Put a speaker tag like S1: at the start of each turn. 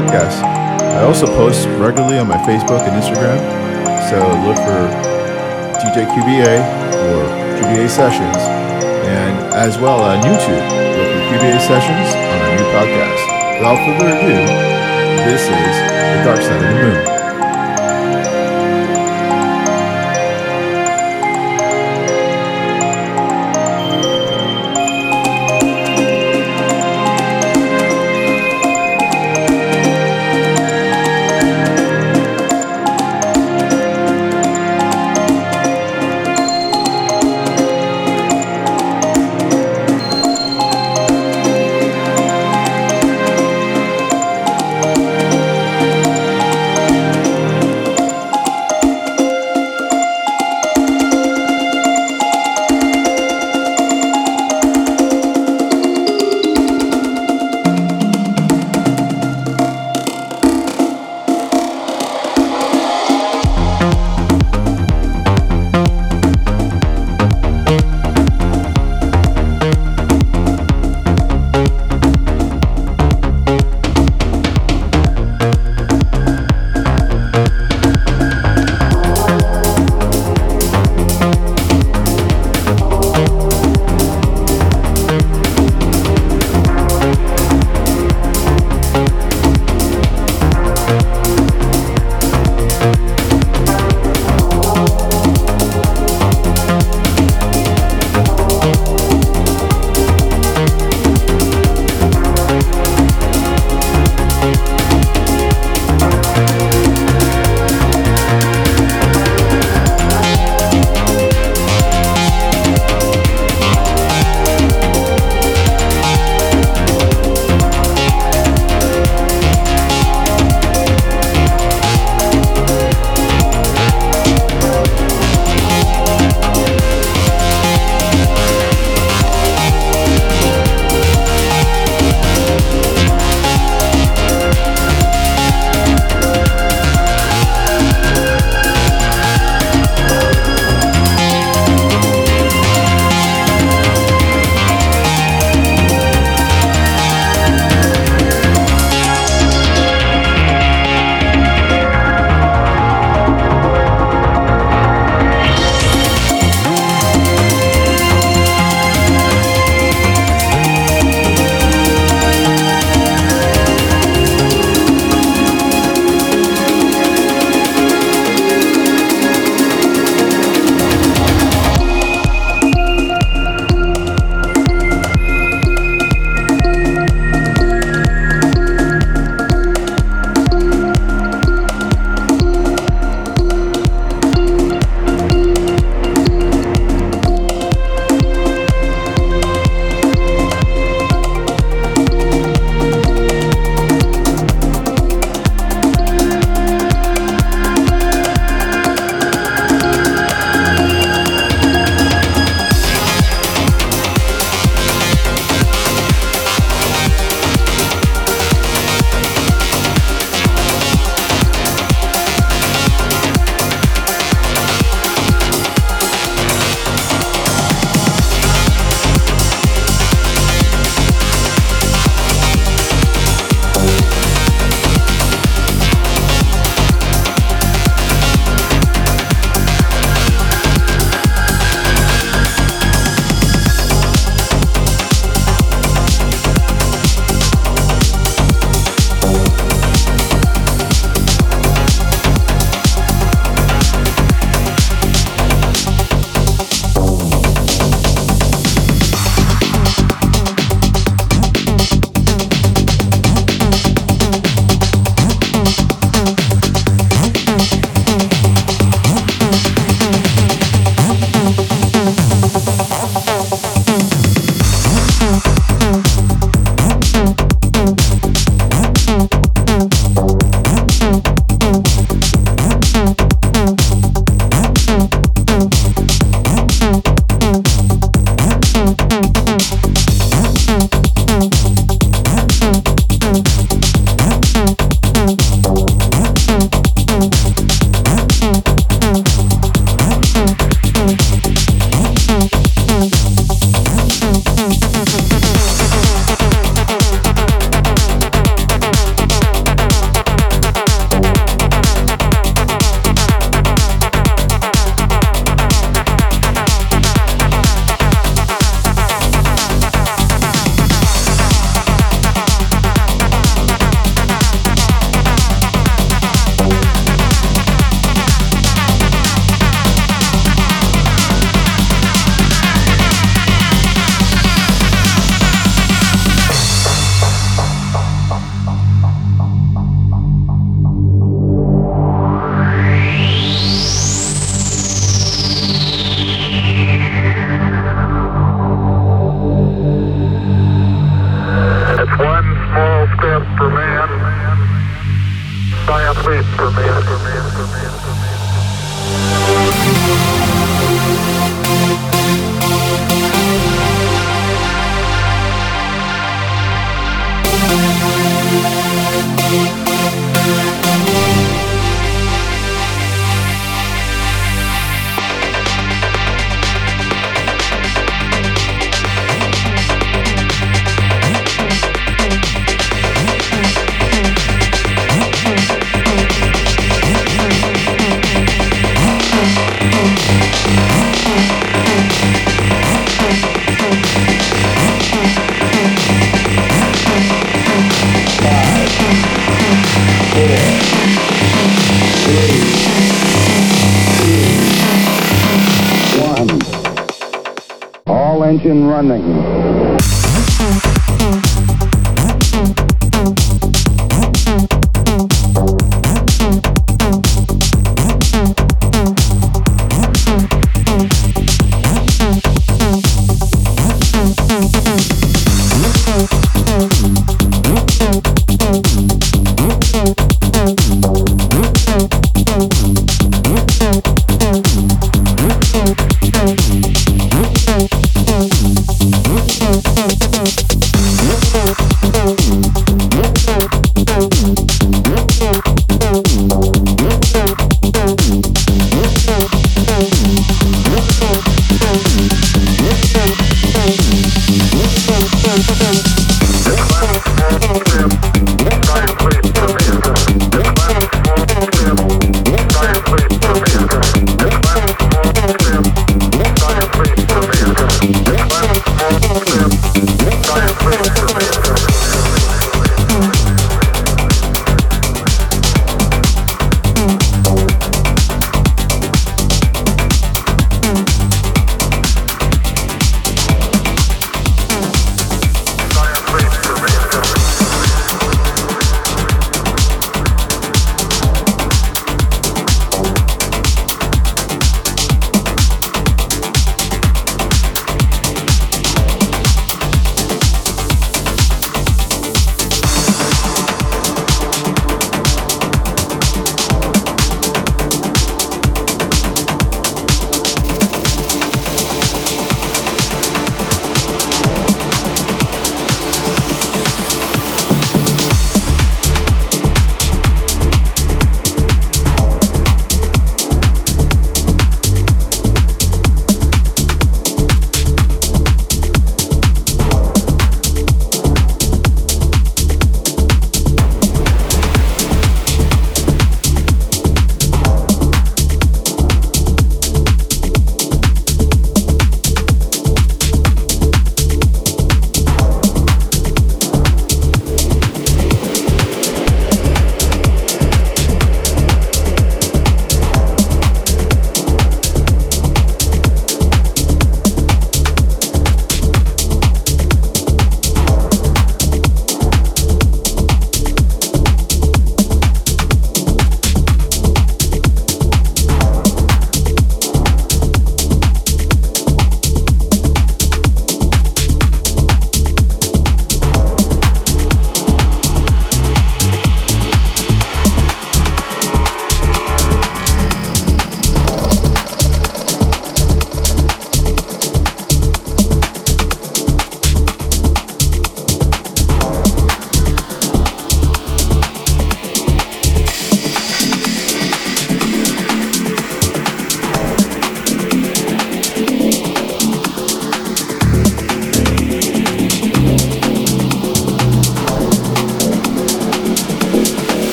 S1: podcast. I also post regularly on my Facebook and Instagram. So look for DJ QBA or QBA Sessions and as well on YouTube. Look for QBA Sessions on our new podcast. Without further ado, this is The Dark Side of the Moon.